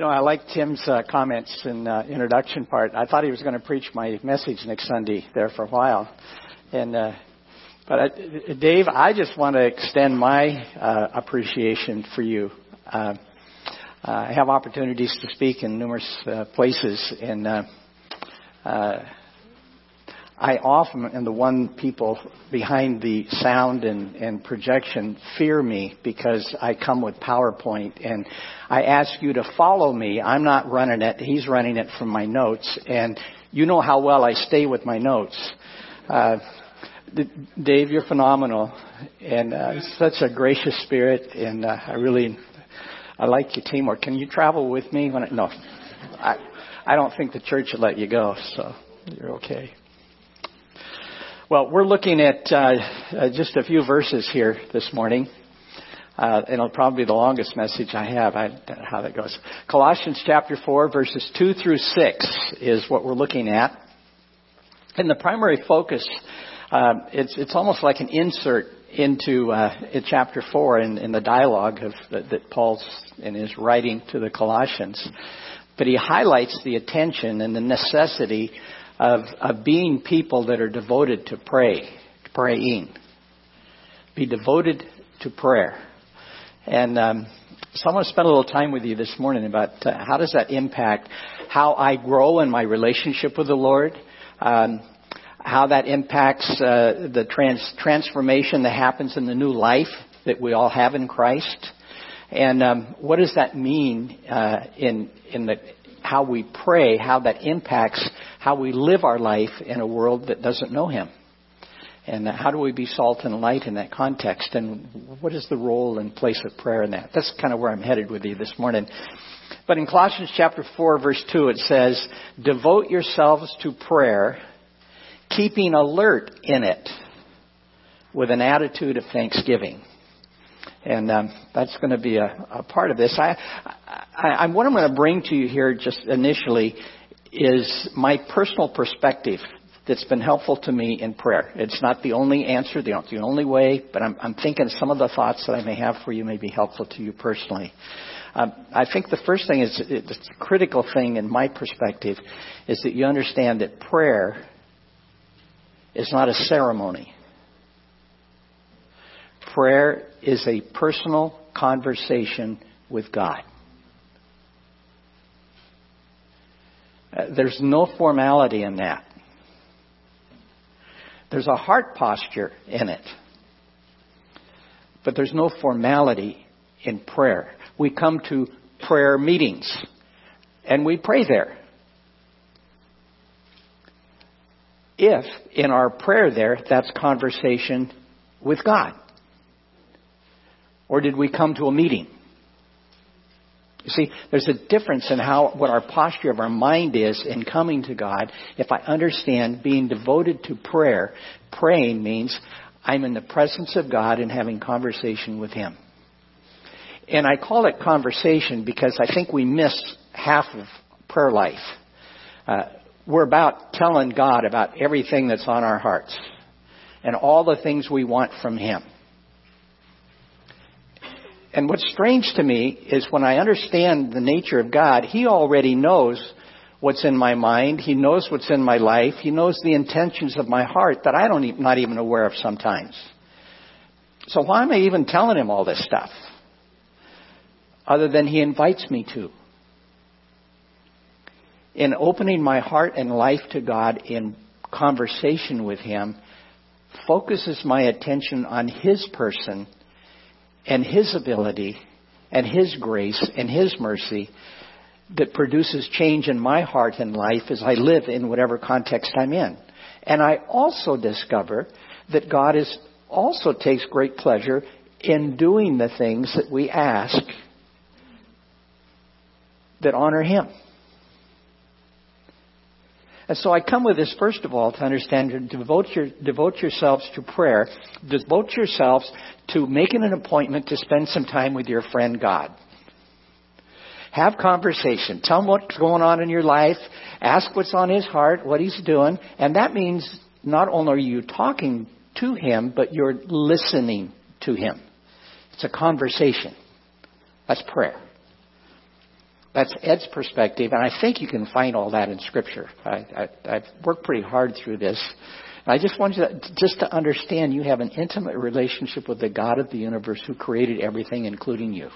You know, I like Tim's uh, comments in uh, introduction part. I thought he was going to preach my message next Sunday there for a while, and uh, but I, Dave, I just want to extend my uh, appreciation for you. Uh, I have opportunities to speak in numerous uh, places, and uh, uh, I often am the one people behind the sound and, and projection fear me because I come with PowerPoint and I ask you to follow me. I'm not running it. He's running it from my notes and you know how well I stay with my notes. Uh, Dave, you're phenomenal and uh, such a gracious spirit and uh, I really, I like your teamwork. Can you travel with me when I, no, I, I don't think the church will let you go, so you're okay. Well, we're looking at uh, uh, just a few verses here this morning. Uh, it'll probably be the longest message I have. I don't know how that goes. Colossians chapter 4, verses 2 through 6 is what we're looking at. And the primary focus, uh, it's, it's almost like an insert into uh, in chapter 4 in, in the dialogue of, that, that Paul's in his writing to the Colossians. But he highlights the attention and the necessity of, of being people that are devoted to pray, praying. Be devoted to prayer. And um, so I want to spend a little time with you this morning about uh, how does that impact how I grow in my relationship with the Lord, um, how that impacts uh, the trans- transformation that happens in the new life that we all have in Christ, and um, what does that mean uh, in in the how we pray, how that impacts how we live our life in a world that doesn't know Him. And how do we be salt and light in that context? And what is the role and place of prayer in that? That's kind of where I'm headed with you this morning. But in Colossians chapter 4 verse 2 it says, devote yourselves to prayer, keeping alert in it with an attitude of thanksgiving. And um, that's going to be a, a part of this. I, I, I, what I'm going to bring to you here just initially is my personal perspective that's been helpful to me in prayer. It's not the only answer, the, the only way, but I'm, I'm thinking some of the thoughts that I may have for you may be helpful to you personally. Um, I think the first thing is the critical thing in my perspective is that you understand that prayer is not a ceremony. Prayer is a personal conversation with God. Uh, there's no formality in that. There's a heart posture in it. But there's no formality in prayer. We come to prayer meetings and we pray there. If in our prayer there, that's conversation with God. Or did we come to a meeting? You see, there's a difference in how, what our posture of our mind is in coming to God. If I understand being devoted to prayer, praying means I'm in the presence of God and having conversation with Him. And I call it conversation because I think we miss half of prayer life. Uh, we're about telling God about everything that's on our hearts and all the things we want from Him. And what's strange to me is when I understand the nature of God, He already knows what's in my mind. He knows what's in my life. He knows the intentions of my heart that I don't not even aware of sometimes. So why am I even telling Him all this stuff? Other than He invites me to. In opening my heart and life to God in conversation with Him focuses my attention on His person and His ability and His grace and His mercy that produces change in my heart and life as I live in whatever context I'm in. And I also discover that God is also takes great pleasure in doing the things that we ask that honor Him. And so I come with this first of all to understand to devote, your, devote yourselves to prayer. Devote yourselves to making an appointment to spend some time with your friend God. Have conversation. Tell him what's going on in your life. Ask what's on his heart, what he's doing. And that means not only are you talking to him, but you're listening to him. It's a conversation. That's prayer. That's Ed's perspective, and I think you can find all that in Scripture. I, I, I've worked pretty hard through this. And I just want you to, just to understand you have an intimate relationship with the God of the universe who created everything, including you,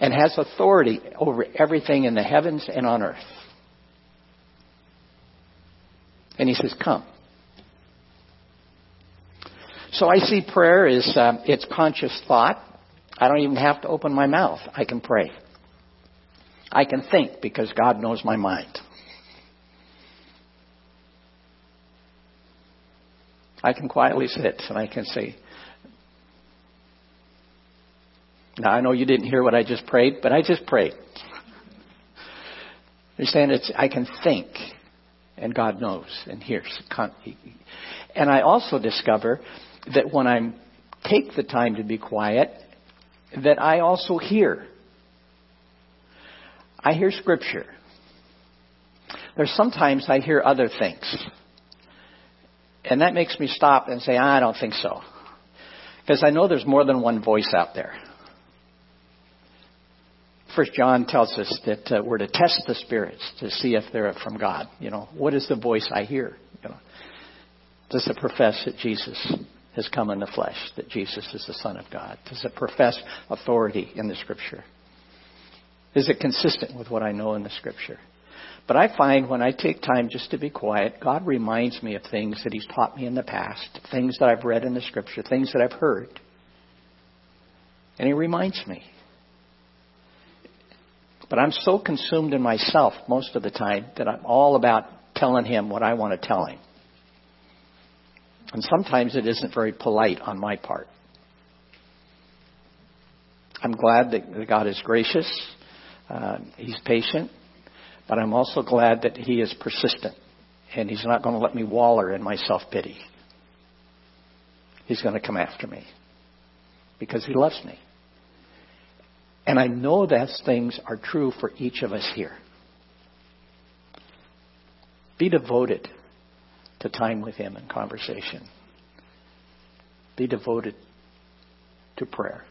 and has authority over everything in the heavens and on earth. And he says, Come. So I see prayer is um, it's conscious thought. I don't even have to open my mouth. I can pray. I can think because God knows my mind. I can quietly sit and I can say, now I know you didn't hear what I just prayed, but I just prayed. Understand? It's I can think, and God knows and hears. And I also discover that when I take the time to be quiet, that I also hear. I hear Scripture. There's sometimes I hear other things. And that makes me stop and say, I don't think so. Because I know there's more than one voice out there. First John tells us that uh, we're to test the spirits to see if they're from God. You know, what is the voice I hear? You know, does it profess that Jesus has come in the flesh, that Jesus is the Son of God? Does it profess authority in the Scripture? Is it consistent with what I know in the Scripture? But I find when I take time just to be quiet, God reminds me of things that He's taught me in the past, things that I've read in the Scripture, things that I've heard. And He reminds me. But I'm so consumed in myself most of the time that I'm all about telling Him what I want to tell Him. And sometimes it isn't very polite on my part. I'm glad that God is gracious. Uh, he's patient. But I'm also glad that He is persistent and He's not going to let me waller in my self pity. He's going to come after me because He loves me. And I know those things are true for each of us here. Be devoted to time with Him and conversation. Be devoted to prayer.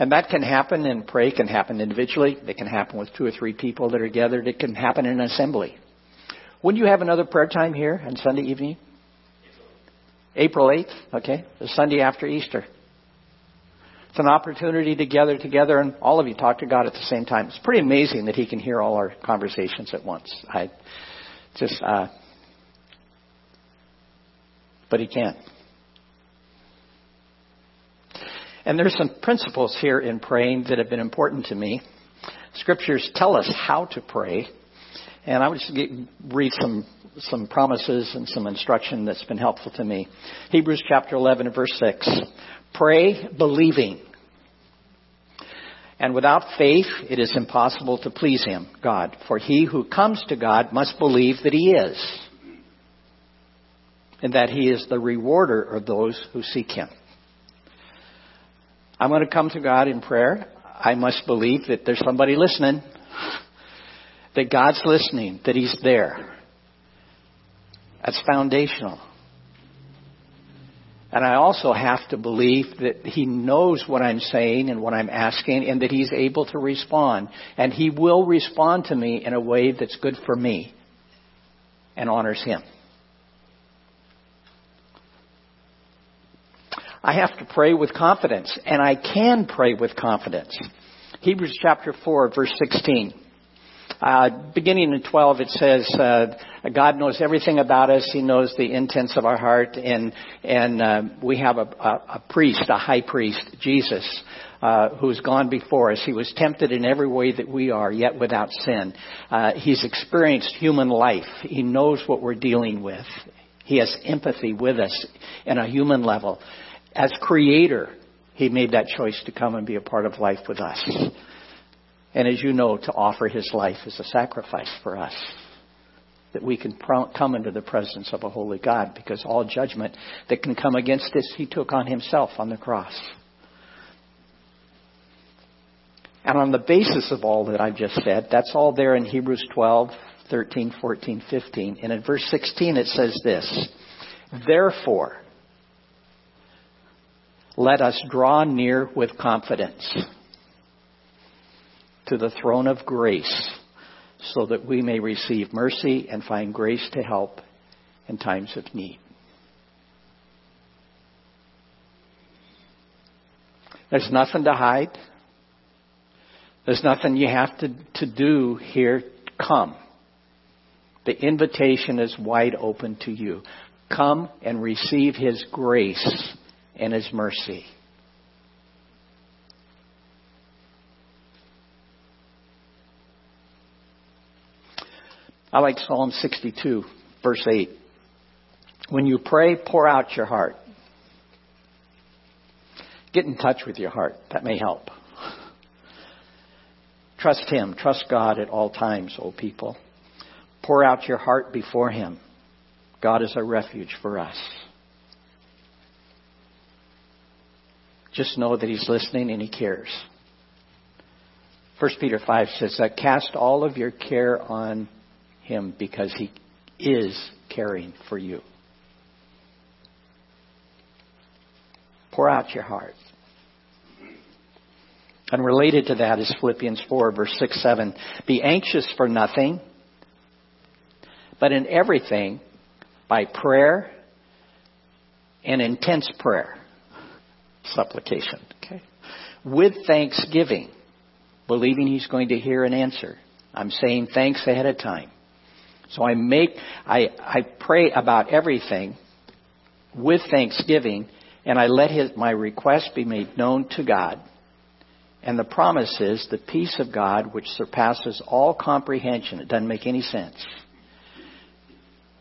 And that can happen and pray can happen individually. It can happen with two or three people that are gathered. It can happen in an assembly. When you have another prayer time here on Sunday evening? April 8th, okay? The Sunday after Easter. It's an opportunity to gather together and all of you talk to God at the same time. It's pretty amazing that He can hear all our conversations at once. I just, uh, but He can. And there's some principles here in praying that have been important to me. Scriptures tell us how to pray. And I would just get, read some, some promises and some instruction that's been helpful to me. Hebrews chapter 11 verse 6. Pray believing. And without faith, it is impossible to please Him, God. For he who comes to God must believe that He is. And that He is the rewarder of those who seek Him. I'm going to come to God in prayer. I must believe that there's somebody listening, that God's listening, that He's there. That's foundational. And I also have to believe that He knows what I'm saying and what I'm asking and that He's able to respond. And He will respond to me in a way that's good for me and honors Him. I have to pray with confidence, and I can pray with confidence. Hebrews chapter 4, verse 16. Uh, beginning in 12, it says, uh, God knows everything about us. He knows the intents of our heart, and and uh, we have a, a, a, priest, a high priest, Jesus, uh, who's gone before us. He was tempted in every way that we are, yet without sin. Uh, he's experienced human life. He knows what we're dealing with. He has empathy with us in a human level as creator, he made that choice to come and be a part of life with us. And as you know, to offer his life as a sacrifice for us. That we can come into the presence of a holy God because all judgment that can come against us, he took on himself on the cross. And on the basis of all that I've just said, that's all there in Hebrews 12, 13, 14, 15. And in verse 16 it says this, Therefore, let us draw near with confidence. to the throne of grace so that we may receive mercy and find grace to help in times of need. There's nothing to hide. There's nothing you have to, to do here. Come. The invitation is wide open to you. Come and receive His grace and His mercy. I like Psalm 62, verse 8. When you pray, pour out your heart. Get in touch with your heart. That may help. Trust Him. Trust God at all times, O people. Pour out your heart before Him. God is a refuge for us. Just know that He's listening and He cares. 1 Peter 5 says that cast all of your care on Him because He is caring for you. Pour out your heart. And related to that is Philippians 4, verse 6, 7. Be anxious for nothing, but in everything, by prayer and intense prayer, supplication, okay? With thanksgiving, believing He's going to hear and answer. I'm saying thanks ahead of time. So I make, I, I pray about everything with thanksgiving, and I let his, my request be made known to God. And the promise is the peace of God, which surpasses all comprehension. It doesn't make any sense.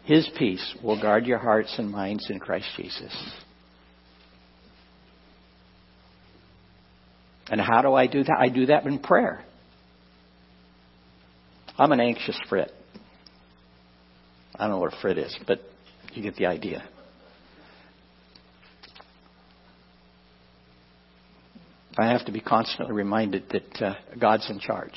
His peace will guard your hearts and minds in Christ Jesus. And how do I do that? I do that in prayer. I'm an anxious frit. I don't know what a frit is, but you get the idea. I have to be constantly reminded that uh, God's in charge.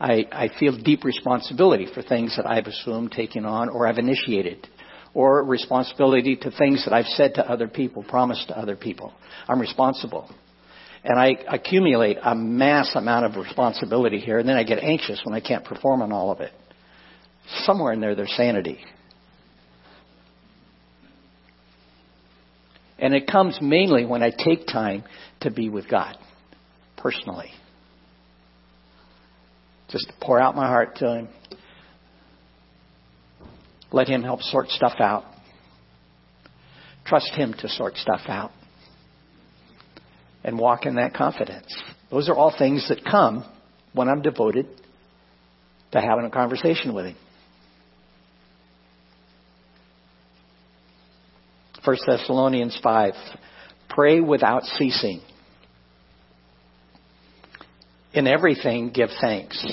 I, I feel deep responsibility for things that I've assumed taking on or I've initiated, or responsibility to things that I've said to other people, promised to other people. I'm responsible. And I accumulate a mass amount of responsibility here, and then I get anxious when I can't perform on all of it. Somewhere in there, there's sanity. And it comes mainly when I take time to be with God, personally. Just to pour out my heart to Him. Let Him help sort stuff out. Trust Him to sort stuff out. And walk in that confidence. Those are all things that come when I'm devoted to having a conversation with Him. 1 Thessalonians 5. Pray without ceasing. In everything, give thanks,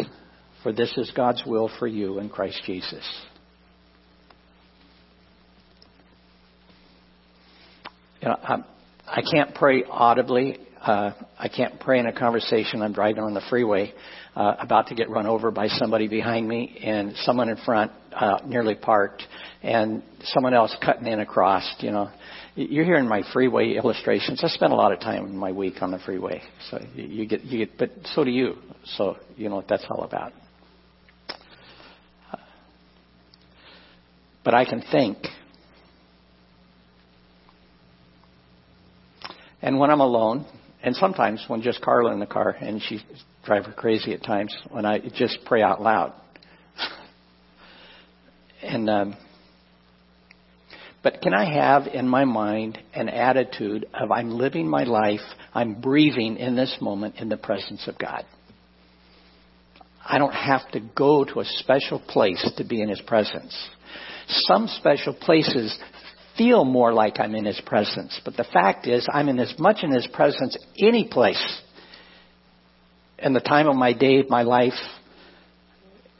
for this is God's will for you in Christ Jesus. You know, I'm, I can't pray audibly. Uh, I can't pray in a conversation. I'm driving on the freeway, uh, about to get run over by somebody behind me, and someone in front uh, nearly parked, and someone else cutting in across. You know, you're hearing my freeway illustrations. I spend a lot of time in my week on the freeway, so you get you get, but so do you. So you know what that's all about. But I can think. And when I'm alone, and sometimes when just Carla in the car, and she drive her crazy at times, when I just pray out loud. and um, but can I have in my mind an attitude of I'm living my life, I'm breathing in this moment in the presence of God? I don't have to go to a special place to be in His presence. Some special places feel more like I'm in His presence, but the fact is I'm in as much in His presence any place in the time of my day, my life,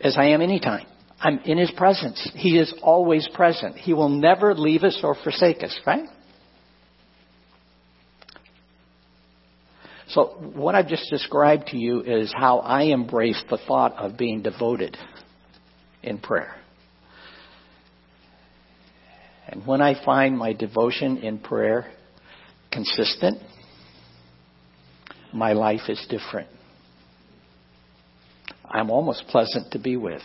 as I am any time. I'm in His presence. He is always present. He will never leave us or forsake us, right? So what I've just described to you is how I embrace the thought of being devoted in prayer. And when I find my devotion in prayer consistent, my life is different. I'm almost pleasant to be with.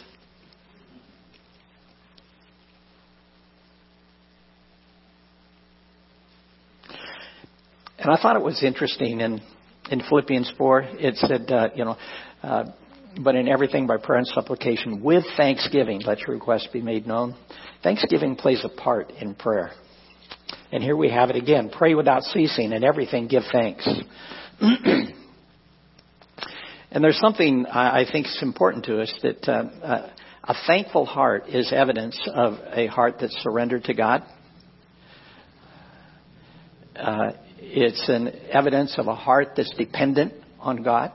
And I thought it was interesting in, in Philippians 4, it said, uh, you know, uh, but in everything by prayer and supplication with thanksgiving, let your requests be made known. Thanksgiving plays a part in prayer. And here we have it again. Pray without ceasing and everything give thanks. and there's something I think is important to us that uh, uh, a thankful heart is evidence of a heart that's surrendered to God. Uh, it's an evidence of a heart that's dependent on God.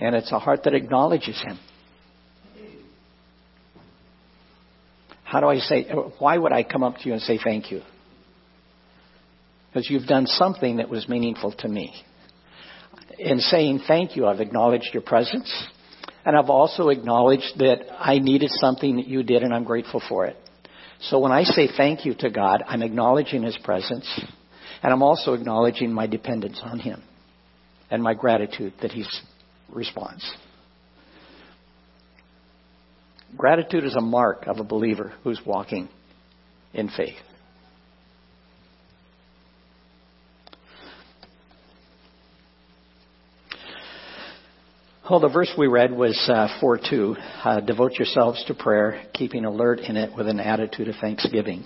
And it's a heart that acknowledges Him. How do I say, why would I come up to you and say thank you? Because you've done something that was meaningful to me. In saying thank you, I've acknowledged your presence. And I've also acknowledged that I needed something that you did and I'm grateful for it. So when I say thank you to God, I'm acknowledging His presence, and I'm also acknowledging my dependence on Him and my gratitude that He responds. Gratitude is a mark of a believer who's walking in faith. Well, the verse we read was uh, 4 2. Uh, Devote yourselves to prayer, keeping alert in it with an attitude of thanksgiving.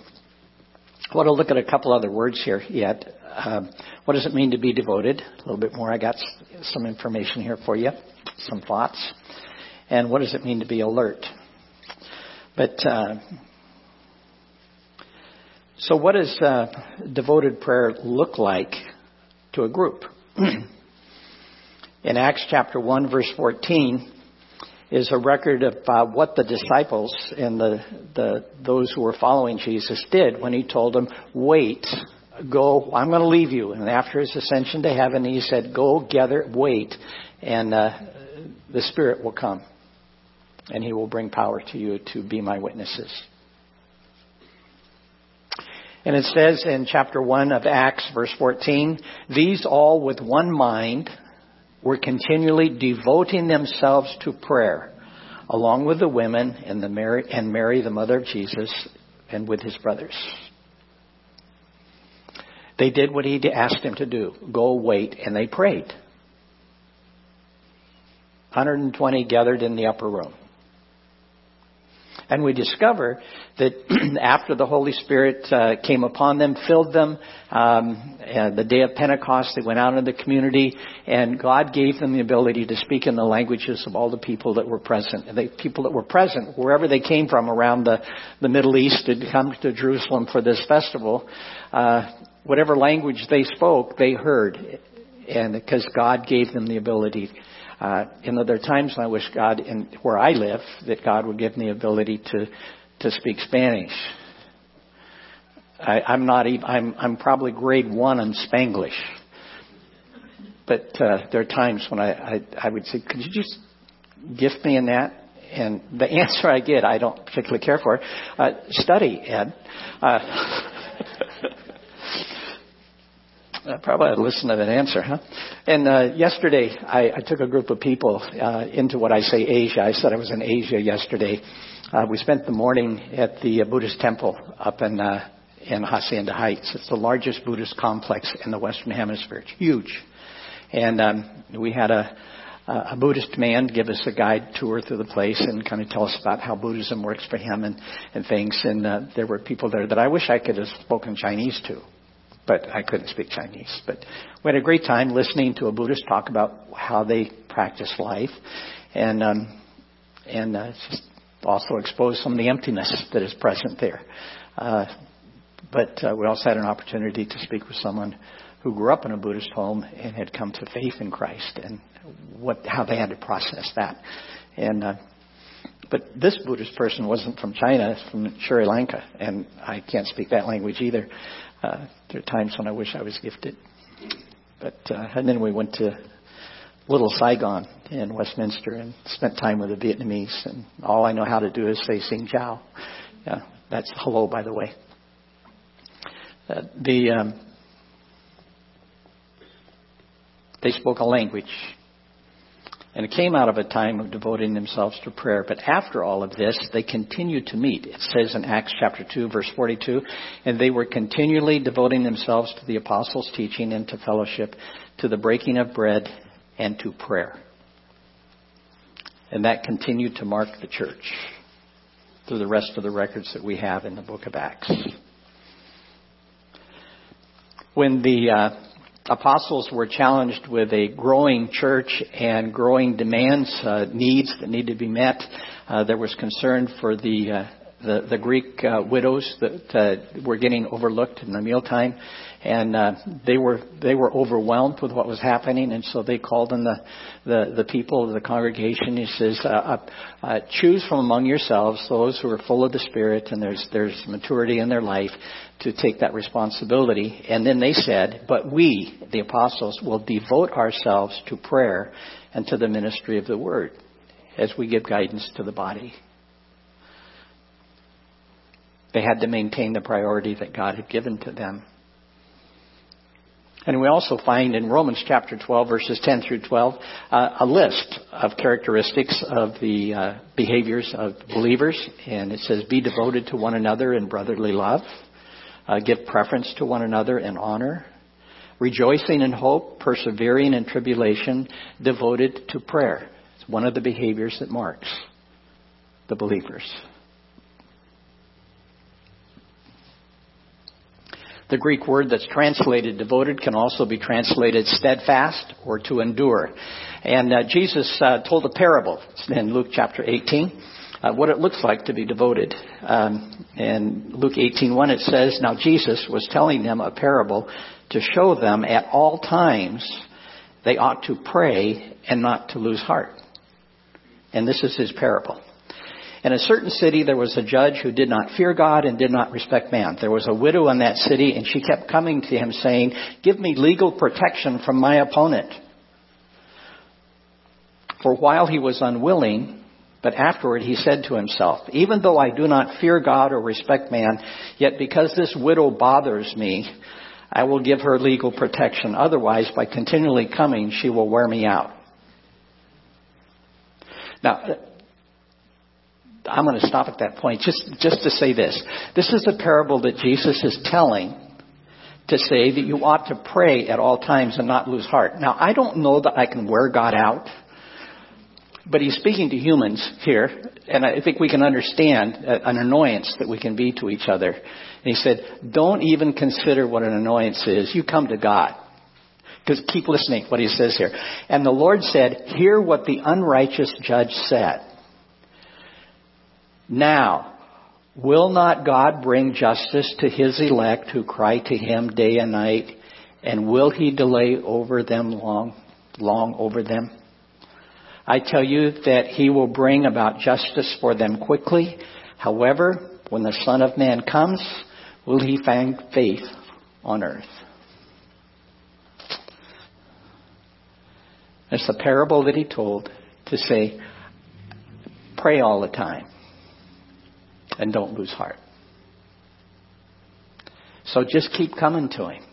I want to look at a couple other words here yet. Um, what does it mean to be devoted? A little bit more. I got some information here for you, some thoughts. And what does it mean to be alert? But, uh, so what does uh, devoted prayer look like to a group? in Acts chapter 1 verse 14 is a record of uh, what the disciples and the, the, those who were following Jesus did when he told them, wait, go, I'm going to leave you. And after his ascension to heaven, he said, go gather, wait, and uh, the Spirit will come. And he will bring power to you to be my witnesses. And it says in chapter 1 of Acts, verse 14, these all with one mind were continually devoting themselves to prayer, along with the women and, the Mary, and Mary, the mother of Jesus, and with his brothers. They did what he asked them to do go wait, and they prayed. 120 gathered in the upper room. And we discover that after the Holy Spirit uh, came upon them, filled them, um, the day of Pentecost, they went out into the community, and God gave them the ability to speak in the languages of all the people that were present. The people that were present, wherever they came from around the, the Middle East, to come to Jerusalem for this festival, uh, whatever language they spoke, they heard, and because God gave them the ability uh, and there are times when I wish God, in where I live, that God would give me the ability to to speak Spanish. I, I'm not even. I'm I'm probably grade one in Spanglish. But uh, there are times when I, I I would say, could you just gift me in that? And the answer I get, I don't particularly care for. Uh, study, Ed. Uh, I probably ought to listen to that answer, huh? And uh, yesterday, I, I took a group of people uh, into what I say Asia. I said I was in Asia yesterday. Uh, we spent the morning at the uh, Buddhist temple up in uh, in Hacienda Heights. It's the largest Buddhist complex in the Western Hemisphere. It's huge, and um, we had a a Buddhist man give us a guide tour through the place and kind of tell us about how Buddhism works for him and, and things. And uh, there were people there that I wish I could have spoken Chinese to but I couldn't speak Chinese. But we had a great time listening to a Buddhist talk about how they practice life, and um, and uh, just also expose some of the emptiness that is present there. Uh, but uh, we also had an opportunity to speak with someone who grew up in a Buddhist home and had come to faith in Christ, and what how they had to process that. And uh, but this Buddhist person wasn't from China; it's from Sri Lanka, and I can't speak that language either. Uh, there are times when I wish I was gifted. But uh, and then we went to Little Saigon in Westminster and spent time with the Vietnamese. And all I know how to do is say "Sing Chao." Yeah, that's hello, by the way. Uh, the um, They spoke a language. And it came out of a time of devoting themselves to prayer. But after all of this, they continued to meet. It says in Acts chapter 2 verse 42, and they were continually devoting themselves to the apostles' teaching and to fellowship, to the breaking of bread and to prayer. And that continued to mark the church through the rest of the records that we have in the book of Acts. When the uh, apostles were challenged with a growing church and growing demands, uh, needs that need to be met. Uh, there was concern for the uh, the, the Greek uh, widows that uh, were getting overlooked in the mealtime, and uh, they were they were overwhelmed with what was happening, and so they called in the the, the people of the congregation. He says, uh, uh, uh, "Choose from among yourselves those who are full of the Spirit and there's there's maturity in their life to take that responsibility." And then they said, "But we, the apostles, will devote ourselves to prayer and to the ministry of the word." As we give guidance to the body. They had to maintain the priority that God had given to them. And we also find in Romans chapter 12, verses 10 through 12, uh, a list of characteristics of the uh, behaviors of believers. And it says, Be devoted to one another in brotherly love, uh, give preference to one another in honor, rejoicing in hope, persevering in tribulation, devoted to prayer. It's one of the behaviors that marks the believers. The Greek word that's translated devoted can also be translated steadfast or to endure. And uh, Jesus uh, told a parable in Luke chapter 18. Uh, what it looks like to be devoted. Um, in Luke 18:1 it says, "Now Jesus was telling them a parable to show them at all times they ought to pray and not to lose heart." And this is his parable. In a certain city, there was a judge who did not fear God and did not respect man. There was a widow in that city, and she kept coming to him saying, Give me legal protection from my opponent. For while he was unwilling, but afterward he said to himself, Even though I do not fear God or respect man, yet because this widow bothers me, I will give her legal protection. Otherwise, by continually coming, she will wear me out. Now, I'm going to stop at that point just, just to say this. This is a parable that Jesus is telling to say that you ought to pray at all times and not lose heart. Now, I don't know that I can wear God out, but he's speaking to humans here, and I think we can understand an annoyance that we can be to each other. And he said, don't even consider what an annoyance is. You come to God. Because keep listening what he says here. And the Lord said, hear what the unrighteous judge said. Now, will not God bring justice to his elect who cry to him day and night? And will he delay over them long, long over them? I tell you that he will bring about justice for them quickly. However, when the Son of Man comes, will he find faith on earth? It's the parable that he told to say, pray all the time and don't lose heart. So just keep coming to Him.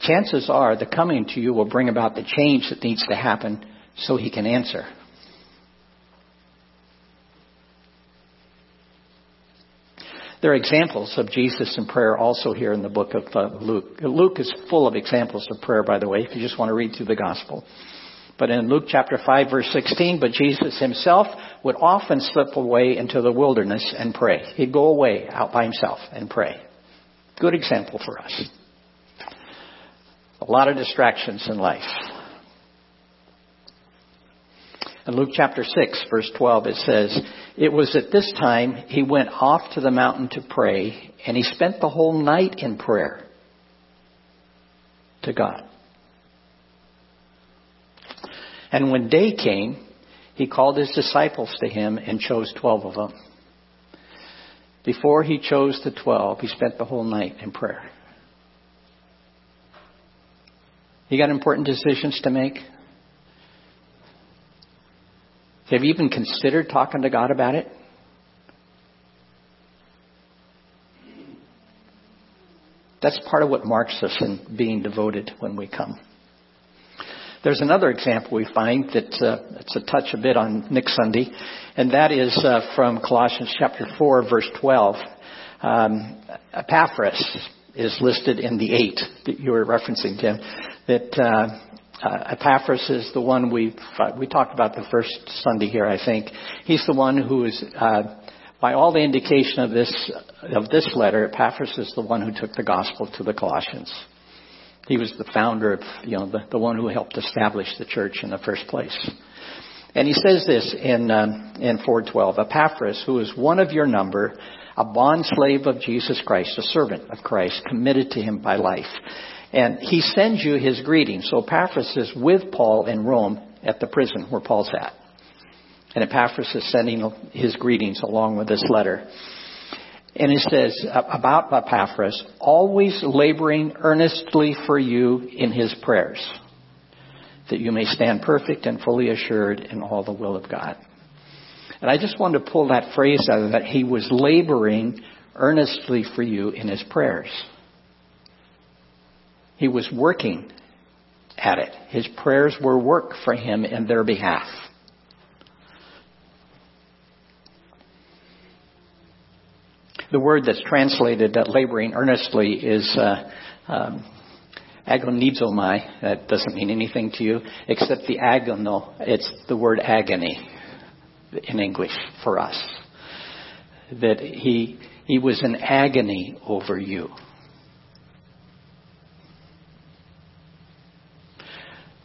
Chances are the coming to you will bring about the change that needs to happen so He can answer. There are examples of Jesus in prayer also here in the book of uh, Luke. Luke is full of examples of prayer, by the way, if you just want to read through the gospel. But in Luke chapter 5 verse 16, but Jesus himself would often slip away into the wilderness and pray. He'd go away out by himself and pray. Good example for us. A lot of distractions in life. In Luke chapter 6 verse 12 it says, It was at this time he went off to the mountain to pray and he spent the whole night in prayer to God. And when day came, he called his disciples to him and chose twelve of them. Before he chose the twelve, he spent the whole night in prayer. You got important decisions to make? Have you even considered talking to God about it? That's part of what marks us in being devoted when we come. There's another example we find that uh, it's a touch a bit on Nick Sunday, and that is uh, from Colossians chapter 4, verse 12. Um, Epaphras is listed in the eight that you were referencing, Tim. That uh, uh, Epaphras is the one we uh, we talked about the first Sunday here. I think he's the one who is, uh, by all the indication of this of this letter, Epaphras is the one who took the gospel to the Colossians. He was the founder of, you know, the, the one who helped establish the church in the first place. And he says this in, um, in 412, Epaphras, who is one of your number, a bond slave of Jesus Christ, a servant of Christ, committed to him by life. And he sends you his greetings. So Epaphras is with Paul in Rome at the prison where Paul's at. And Epaphras is sending his greetings along with this letter. And it says about Epaphras, always laboring earnestly for you in his prayers, that you may stand perfect and fully assured in all the will of God. And I just wanted to pull that phrase out of that. He was laboring earnestly for you in his prayers. He was working at it. His prayers were work for him in their behalf. The word that's translated uh, laboring earnestly is uh, um, agonizomai. That doesn't mean anything to you, except the agono. It's the word agony in English for us. That he he was in agony over you.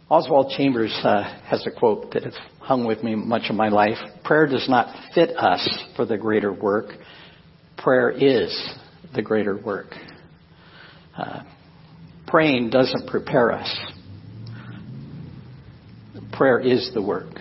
Oswald Chambers uh, has a quote that has hung with me much of my life. Prayer does not fit us for the greater work prayer is the greater work. Uh, praying doesn't prepare us. Prayer is the work.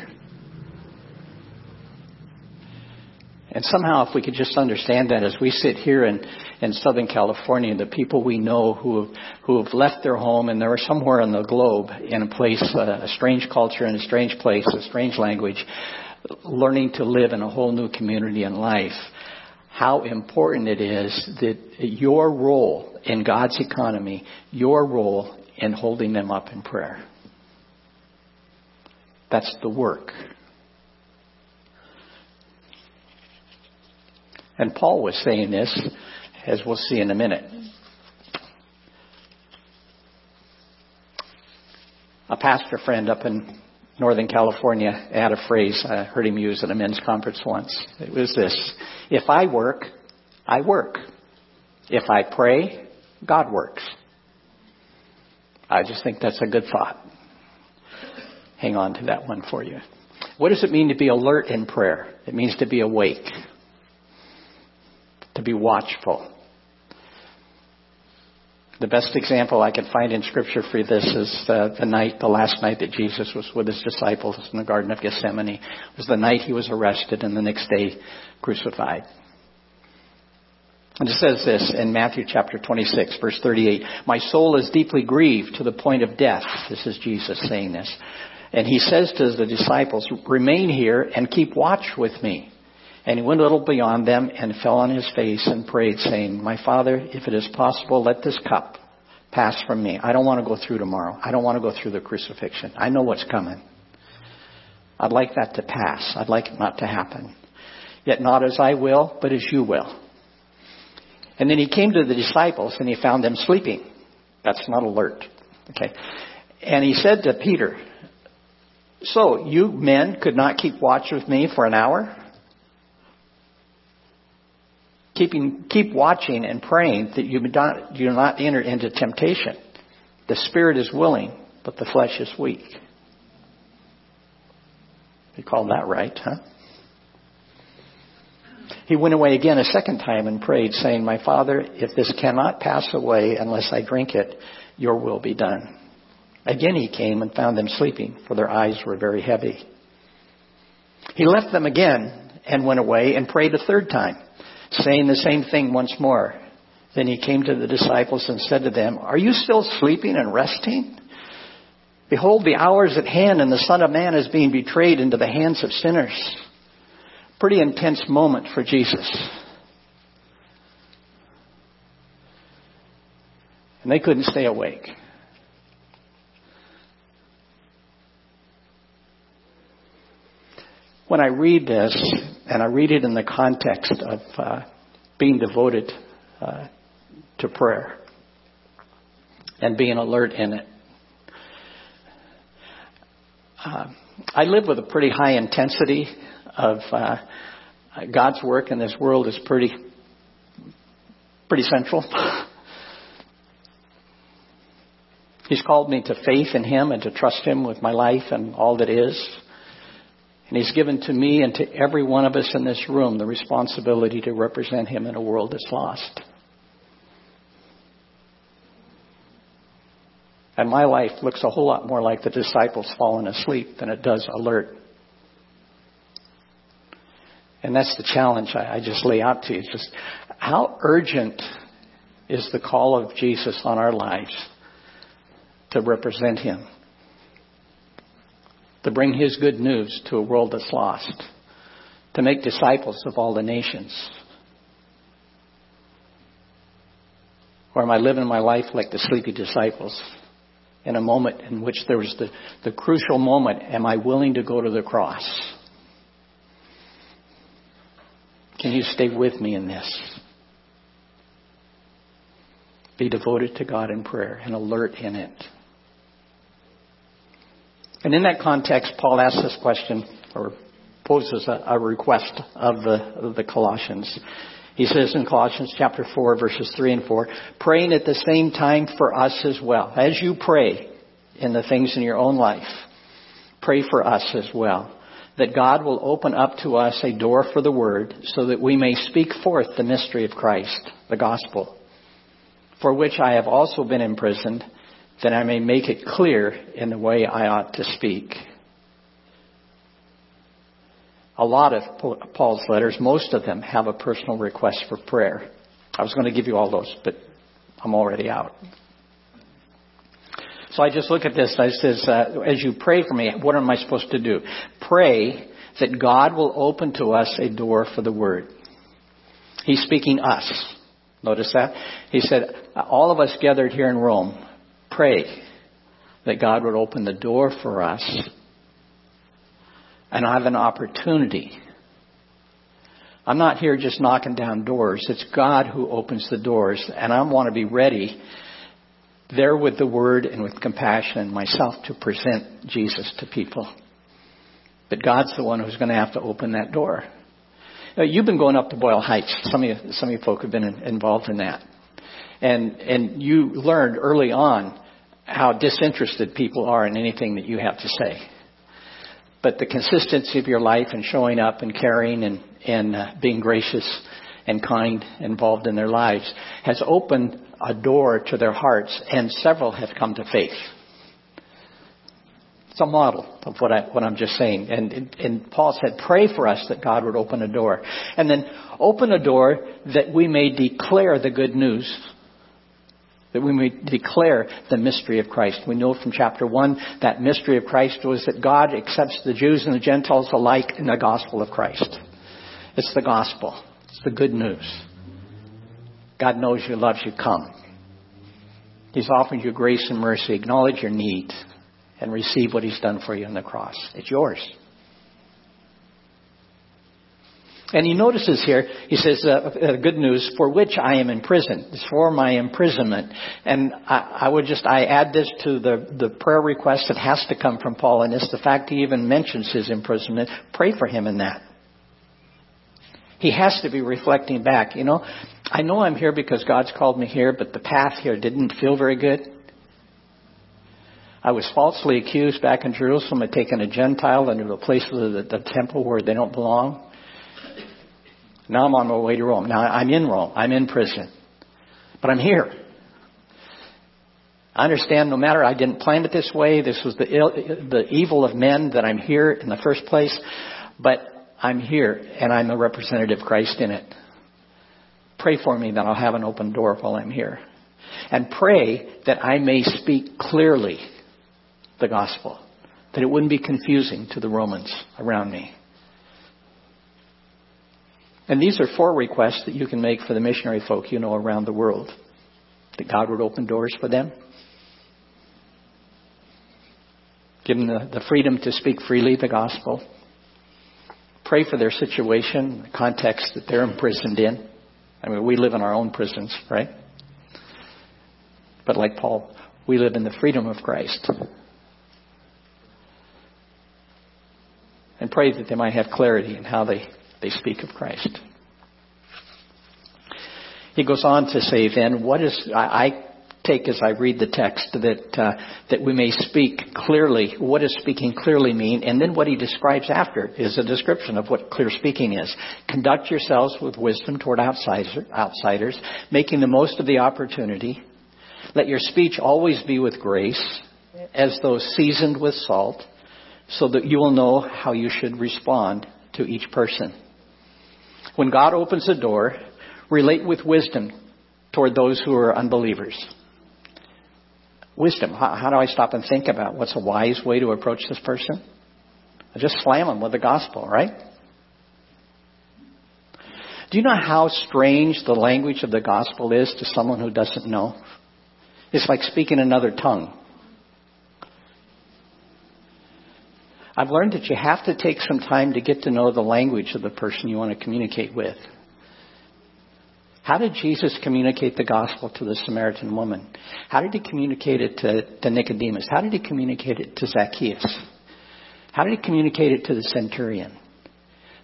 And somehow, if we could just understand that as we sit here in, in Southern California, the people we know who have, who have left their home and they're somewhere on the globe in a place, uh, a strange culture, in a strange place, a strange language, learning to live in a whole new community and life how important it is that your role in God's economy, your role in holding them up in prayer. That's the work. And Paul was saying this, as we'll see in a minute. A pastor friend up in Northern California had a phrase I heard him use at a men's conference once. It was this If I work, I work. If I pray, God works. I just think that's a good thought. Hang on to that one for you. What does it mean to be alert in prayer? It means to be awake, to be watchful, the best example I can find in Scripture for this is uh, the night, the last night that Jesus was with his disciples in the Garden of Gethsemane. It was the night he was arrested and the next day crucified. And it says this in Matthew chapter 26, verse 38. My soul is deeply grieved to the point of death. This is Jesus saying this. And he says to the disciples, remain here and keep watch with me. And he went a little beyond them and fell on his face and prayed, saying, My Father, if it is possible, let this cup pass from me. I don't want to go through tomorrow. I don't want to go through the crucifixion. I know what's coming. I'd like that to pass. I'd like it not to happen. Yet not as I will, but as you will. And then he came to the disciples and he found them sleeping. That's not alert. Okay. And he said to Peter, So you men could not keep watch with me for an hour? Keeping, keep watching and praying that you do not, do not enter into temptation. The spirit is willing, but the flesh is weak. You call that right, huh? He went away again a second time and prayed, saying, My Father, if this cannot pass away unless I drink it, your will be done. Again he came and found them sleeping, for their eyes were very heavy. He left them again and went away and prayed a third time saying the same thing once more. Then he came to the disciples and said to them, Are you still sleeping and resting? Behold, the hour is at hand, and the Son of Man is being betrayed into the hands of sinners. Pretty intense moment for Jesus. And they couldn't stay awake. When I read this, and I read it in the context of uh, being devoted uh, to prayer and being alert in it, uh, I live with a pretty high intensity of uh, God's work in this world is pretty pretty central. He's called me to faith in Him and to trust Him with my life and all that is. And He's given to me and to every one of us in this room the responsibility to represent Him in a world that's lost. And my life looks a whole lot more like the disciples falling asleep than it does alert. And that's the challenge I, just lay out to you. It's Just how urgent is the call of Jesus on our lives to represent Him? To bring His good news to a world that's lost. To make disciples of all the nations. Or am I living my life like the sleepy disciples? in a moment in which there was the, the crucial moment am I willing to go to the cross? Can you stay with me in this? Be devoted to God in prayer and alert in it. And in that context, Paul asks this question, or poses a, a request of the, of the Colossians. He says in Colossians chapter 4 verses 3 and 4, praying at the same time for us as well. As you pray in the things in your own life, pray for us as well. That God will open up to us a door for the word so that we may speak forth the mystery of Christ, the gospel, for which I have also been imprisoned, that I may make it clear in the way I ought to speak a lot of Paul's letters, most of them have a personal request for prayer. I was going to give you all those, but I'm already out. So I just look at this. I says, uh, as you pray for me, what am I supposed to do? Pray that God will open to us a door for the word. He's speaking us. Notice that? He said, all of us gathered here in Rome, pray that God would open the door for us and I have an opportunity. I'm not here just knocking down doors. It's God who opens the doors, and I want to be ready there with the word and with compassion myself to present Jesus to people. But God's the one who's going to have to open that door. Now, you've been going up to Boyle Heights. Some of you, some of you folk have been involved in that. And, and you learned early on how disinterested people are in anything that you have to say but the consistency of your life and showing up and caring and, and uh, being gracious and kind involved in their lives has opened a door to their hearts, and several have come to faith. It's a model of what, I, what I'm just saying. And, and Paul said, pray for us that God would open a door. And then open a door that we may declare the good news that we may declare the mystery of Christ. We know from chapter 1 that mystery of Christ was that God accepts the Jews and the Gentiles alike in the gospel of Christ. It's the gospel. It's the good news. God knows you, loves you, come. He's offering you grace and mercy. Acknowledge your need and receive what He's done for you on the cross. It's yours. And he notices here, he says, uh, uh, good news, for which I am in prison. It's for my imprisonment. And I, I, would just, I add this to the, the prayer request that has to come from Paul, and it's the fact he even mentions his imprisonment. Pray for him in that. He has to be reflecting back. You know, I know I'm here because God's called me here, but the path here didn't feel very good. I was falsely accused back in Jerusalem of taking a Gentile into a place of the, the temple where they don't belong. Now I'm on my way to Rome. Now I'm in Rome. I'm in prison. But I'm here. I understand no matter I didn't plan it this way, this was the, Ill, the evil of men that I'm here in the first place, but I'm here and I'm a representative of Christ in it. Pray for me that I'll have an open door while I'm here. And pray that I may speak clearly the gospel, that it wouldn't be confusing to the Romans around me. And these are four requests that you can make for the missionary folk you know around the world. that God would open doors for them. Give them the, the freedom to speak freely the gospel. Pray for their situation, the context that they're imprisoned in. I mean, we live in our own prisons, right? But like Paul, we live in the freedom of Christ. And pray that they might have clarity in how they, they speak of Christ. He goes on to say then, what is, I, I take as I read the text that, uh, that we may speak clearly. What does speaking clearly mean? And then what he describes after is a description of what clear speaking is. Conduct yourselves with wisdom toward outsiders, outsiders making the most of the opportunity. Let your speech always be with grace, as though seasoned with salt, so that you will know how you should respond to each person. When God opens a door, relate with wisdom toward those who are unbelievers. Wisdom. How, how do I stop and think about what's a wise way to approach this person? I just slam them with the gospel, right? Do you know how strange the language of the gospel is to someone who doesn't know? It's like speaking another tongue. I've learned that you have to take some time to get to know the language of the person you want to communicate with. How did Jesus communicate the gospel to the Samaritan woman? How did he communicate it to, to Nicodemus? How did he communicate it to Zacchaeus? How did he communicate it to the centurion?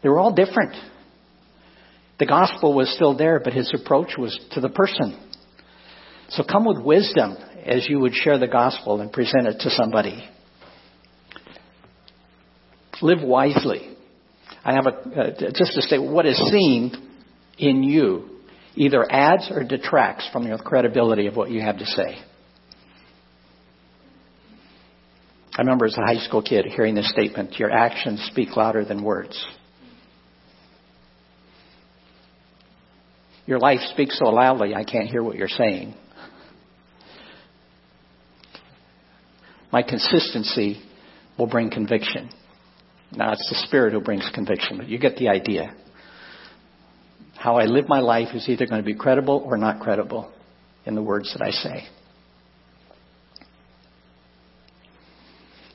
They were all different. The gospel was still there, but his approach was to the person. So come with wisdom as you would share the gospel and present it to somebody. Live wisely. I have a, uh, just to say what is seen in you either adds or detracts from the credibility of what you have to say. I remember as a high school kid hearing this statement your actions speak louder than words. Your life speaks so loudly, I can't hear what you're saying. My consistency will bring conviction. Now, it's the Spirit who brings conviction, but you get the idea. How I live my life is either going to be credible or not credible in the words that I say.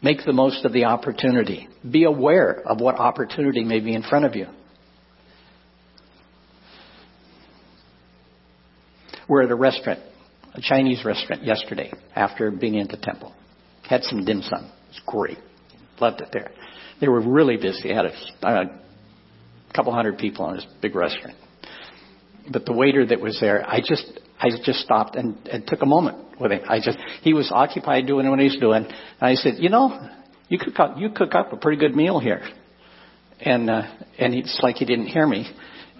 Make the most of the opportunity. Be aware of what opportunity may be in front of you. We're at a restaurant, a Chinese restaurant yesterday after being in the temple. Had some dim sum. It was great. Loved it there. They were really busy. Had a, a couple hundred people in this big restaurant but the waiter that was there, I just I just stopped and, and took a moment with him. I just he was occupied doing what he was doing, and I said, you know, you cook up you cook up a pretty good meal here, and uh, and it's like he didn't hear me,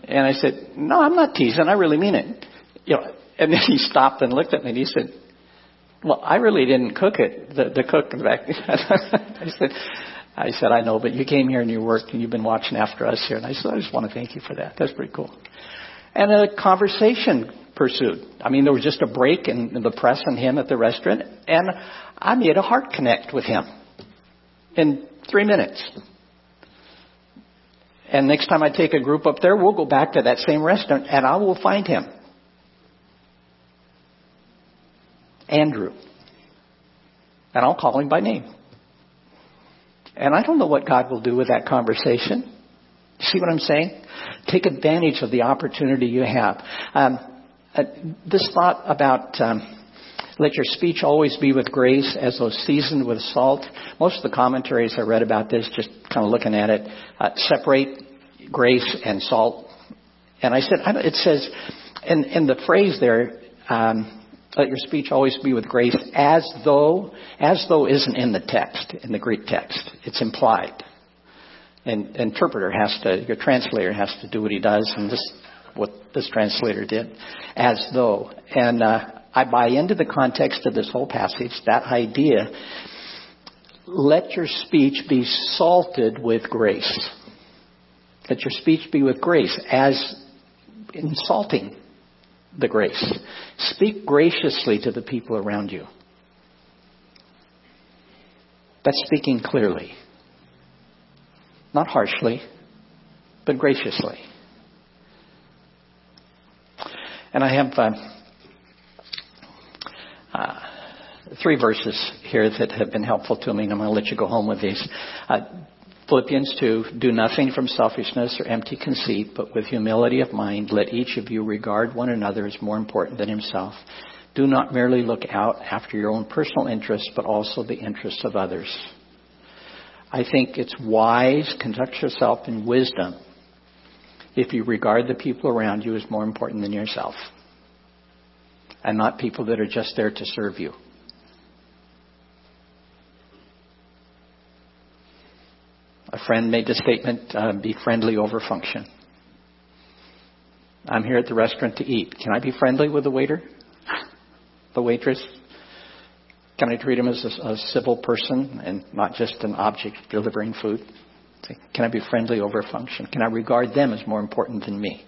and I said, no, I'm not teasing, I really mean it, you know. And then he stopped and looked at me and he said, well, I really didn't cook it. The the cook in the back. I said. I said, I know, but you came here and you worked and you've been watching after us here. And I said, I just want to thank you for that. That's pretty cool and a conversation pursued. I mean, there was just a break in, in the press and him at the restaurant, and I made a heart connect with him in three minutes. And next time I take a group up there, we'll go back to that same restaurant and I will find him. Andrew. And I'll call him by name. And I don't know what God will do with that conversation. See what I'm saying? Take advantage of the opportunity you have. Um, uh, this thought about um, let your speech always be with grace as though seasoned with salt. Most of the commentaries I read about this, just kind of looking at it, uh, separate grace and salt. And I said, I it says, in, in the phrase there, um, let your speech always be with grace as though, as though isn't in the text, in the Greek text. It's implied and interpreter has to, your translator has to do what he does, and this what this translator did, as though. And uh, I buy into the context of this whole passage, that idea. Let your speech be salted with grace. Let your speech be with grace, as insulting the grace. Speak graciously to the people around you. That's speaking clearly. Not harshly, but graciously. And I have uh, three verses here that have been helpful to me, and I'm going to let you go home with these. Uh, Philippians 2, do nothing from selfishness or empty conceit, but with humility of mind, let each of you regard one another as more important than himself. Do not merely look out after your own personal interests, but also the interests of others. I think it's wise, conduct yourself in wisdom if you regard the people around you as more important than yourself and not people that are just there to serve you. A friend made the statement, uh, be friendly over function. I'm here at the restaurant to eat. Can I be friendly with the waiter? The waitress? Can I treat him as a, a civil person and not just an object delivering food? Can I be friendly over function? Can I regard them as more important than me?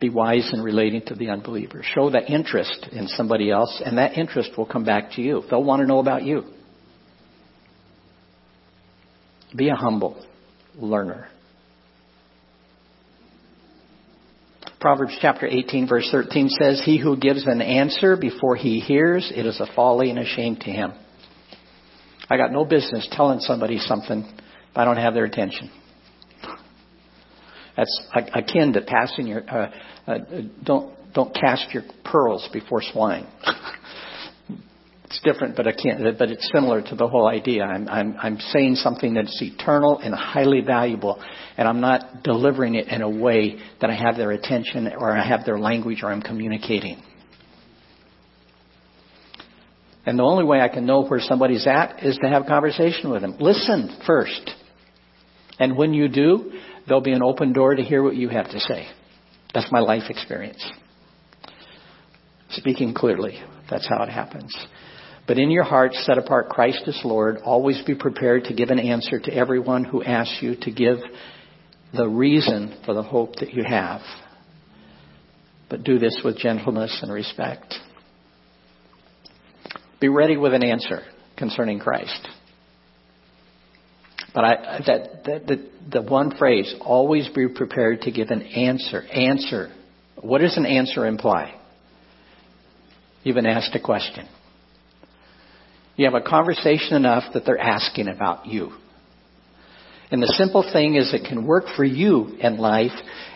Be wise in relating to the unbeliever. Show that interest in somebody else, and that interest will come back to you. They'll want to know about you. Be a humble learner. Proverbs chapter 18 verse 13 says, He who gives an answer before he hears, it is a folly and a shame to him. I got no business telling somebody something if I don't have their attention. That's akin to passing your, uh, uh, don't, don't cast your pearls before swine. it's different, but but it's similar to the whole idea. I'm, I'm, I'm saying something that's eternal and highly valuable, and I'm not delivering it in a way that I have their attention or I have their language or I'm communicating. And the only way I can know where somebody's at is to have conversation with them. Listen first. And when you do, there'll be an open door to hear what you have to say. That's my life experience. Speaking clearly, that's how it happens. But in your heart, set apart Christ as Lord. Always be prepared to give an answer to everyone who asks you to give the reason for the hope that you have. But do this with gentleness and respect. Be ready with an answer concerning Christ. But I, that, that, the, the one phrase, always be prepared to give an answer. Answer. What does an answer imply? You've been asked a question. You have a conversation enough that they're asking about you. And the simple thing is it can work for you in life,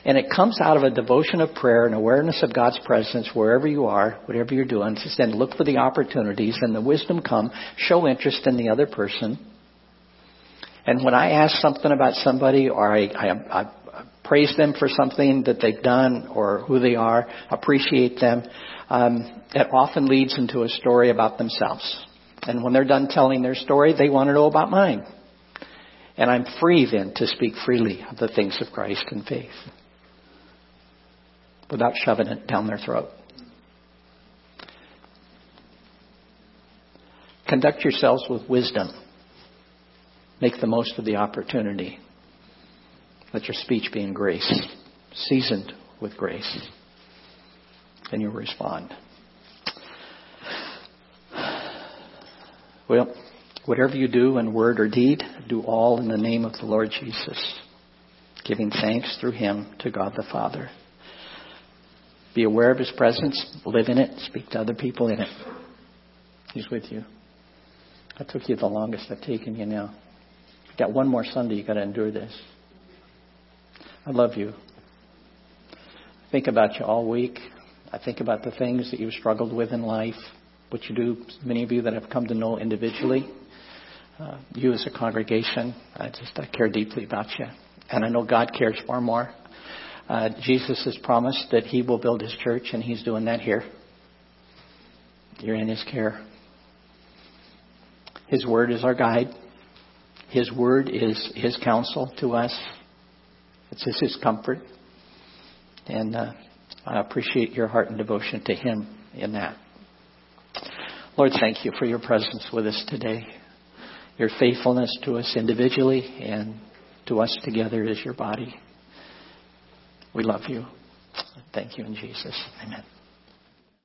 and it comes out of a devotion of prayer and awareness of God's presence wherever you are, whatever you're doing. So then look for the opportunities and the wisdom come, show interest in the other person, and when I ask something about somebody or I, I, I praise them for something that they've done or who they are, appreciate them, um, it often leads into a story about themselves. And when they're done telling their story, they want to know about mine. And I'm free then to speak freely of the things of Christ and faith without shoving it down their throat. Conduct yourselves with wisdom. Make the most of the opportunity. Let your speech be in grace, seasoned with grace, and you'll respond. Well, whatever you do in word or deed, do all in the name of the Lord Jesus, giving thanks through him to God the Father. Be aware of his presence, live in it, speak to other people in it. He's with you. I took you the longest I've taken you now got one more Sunday, you've got to endure this. I love you. I think about you all week. I think about the things that you've struggled with in life, what you do, many of you that have come to know individually. Uh, you as a congregation, I just I care deeply about you. And I know God cares far more. Uh, Jesus has promised that He will build His church, and He's doing that here. You're in His care. His Word is our guide. His word is His counsel to us. It's His comfort. And uh, I appreciate your heart and devotion to Him in that. Lord, thank you for your presence with us today. Your faithfulness to us individually and to us together as your body. We love you. Thank you in Jesus. Amen.